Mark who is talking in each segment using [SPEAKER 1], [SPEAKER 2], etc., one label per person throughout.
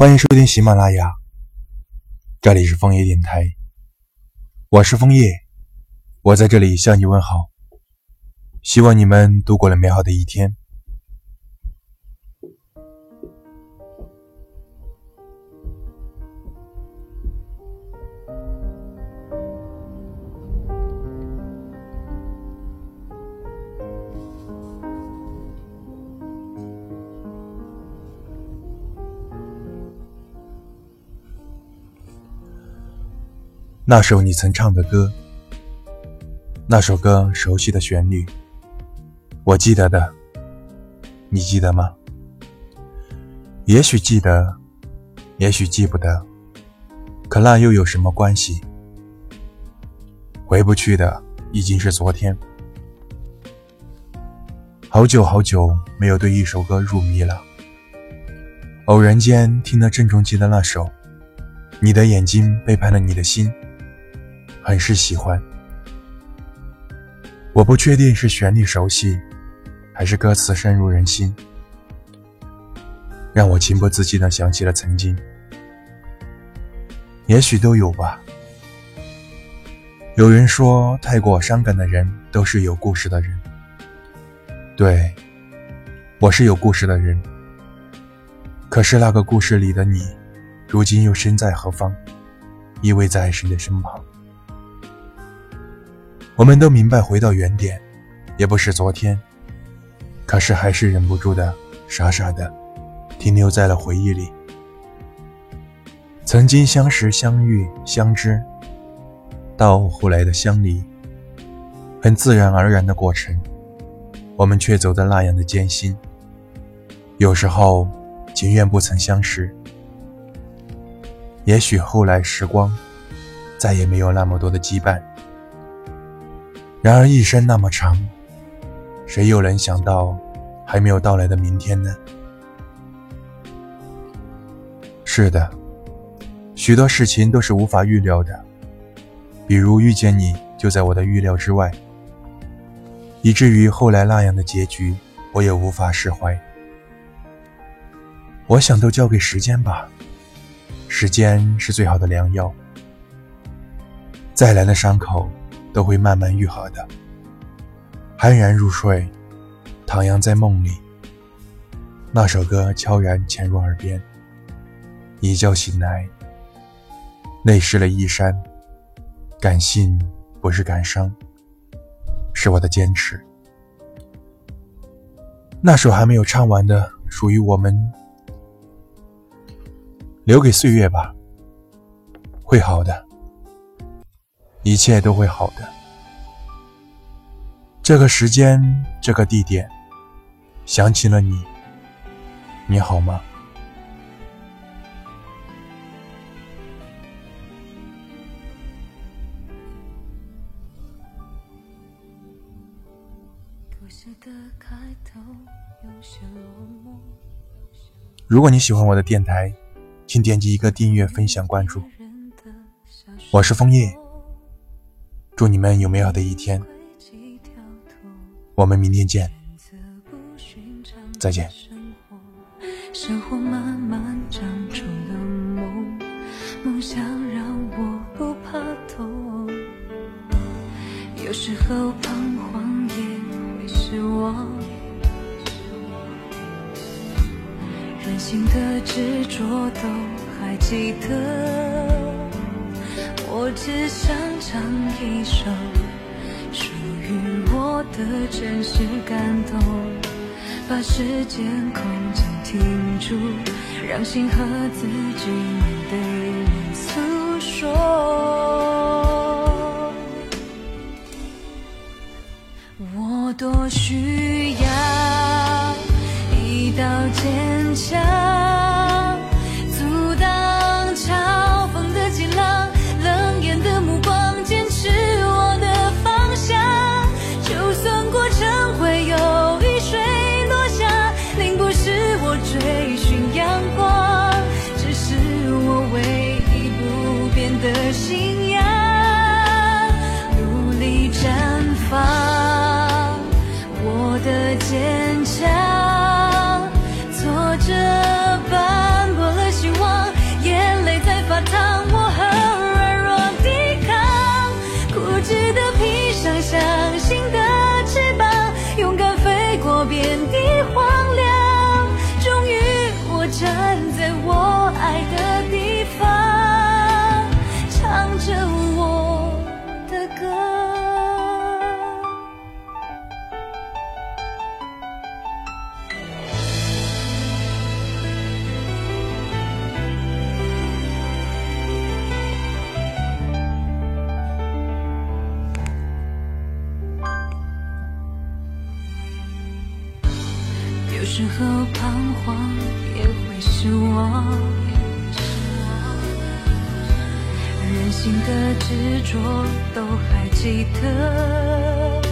[SPEAKER 1] 欢迎收听喜马拉雅，这里是枫叶电台，我是枫叶，我在这里向你问好，希望你们度过了美好的一天。那首你曾唱的歌，那首歌熟悉的旋律，我记得的，你记得吗？也许记得，也许记不得，可那又有什么关系？回不去的已经是昨天。好久好久没有对一首歌入迷了，偶然间听了郑中基的那首《你的眼睛背叛了你的心》。很是喜欢，我不确定是旋律熟悉，还是歌词深入人心，让我情不自禁的想起了曾经。也许都有吧。有人说，太过伤感的人都是有故事的人。对，我是有故事的人。可是那个故事里的你，如今又身在何方？依偎在谁的身旁？我们都明白，回到原点，也不是昨天，可是还是忍不住的，傻傻的，停留在了回忆里。曾经相识、相遇、相知，到后来的相离，很自然而然的过程，我们却走得那样的艰辛。有时候，情愿不曾相识。也许后来时光，再也没有那么多的羁绊。然而一生那么长，谁又能想到还没有到来的明天呢？是的，许多事情都是无法预料的，比如遇见你就在我的预料之外，以至于后来那样的结局，我也无法释怀。我想都交给时间吧，时间是最好的良药，再难的伤口。都会慢慢愈合的。酣然入睡，徜徉在梦里，那首歌悄然潜入耳边。一觉醒来，泪湿了衣衫。感性不是感伤，是我的坚持。那首还没有唱完的，属于我们，留给岁月吧，会好的。一切都会好的。这个时间，这个地点，想起了你，你好吗？如果你喜欢我的电台，请点击一个订阅、分享、关注。我是枫叶。祝你们有美好的一天，我们明天见，再见。生活慢慢长出了梦，梦想让我不怕痛。有时候彷徨也会失望，任性的执着都还记得。我只想唱一首属于我的真实感动，把时间空间停住，让心和自己面对面诉说。我多需要一道坚强。坚强，有
[SPEAKER 2] 时候彷徨也会失望，任性的执着都还记得，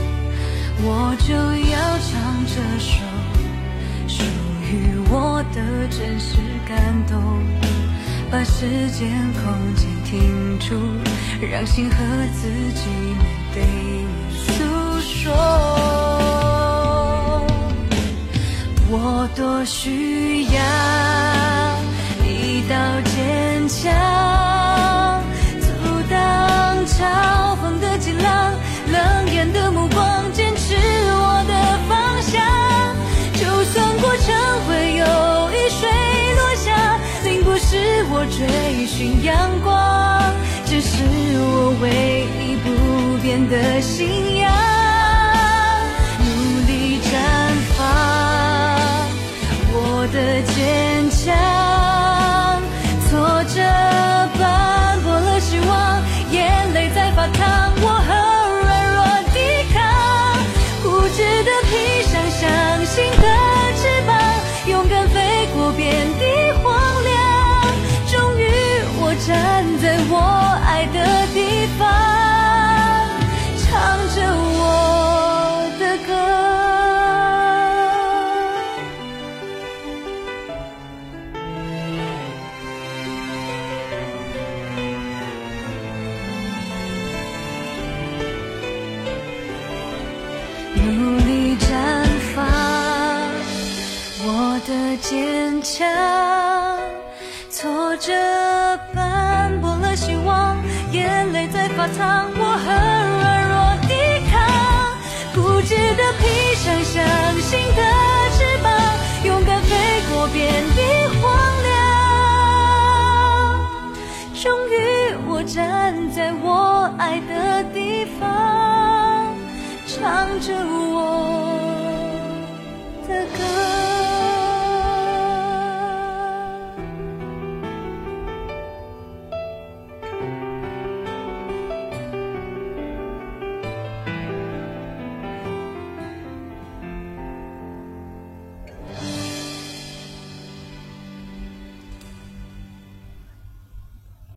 [SPEAKER 2] 我就要唱这首属于我的真实感动，把时间空间停住，让心和自己对诉说。我多需要一道坚强，阻挡嘲讽的激浪，冷眼的目光，坚持我的方向。就算过程会有雨水落下，并不是我追寻阳光，这是我唯一不变的信仰。的的坚强，挫折斑驳了希望，眼泪在发烫，我很软弱抵抗，固执的披上相信的翅膀，勇敢飞过遍地荒凉，终于我站在我爱的地方，唱着我。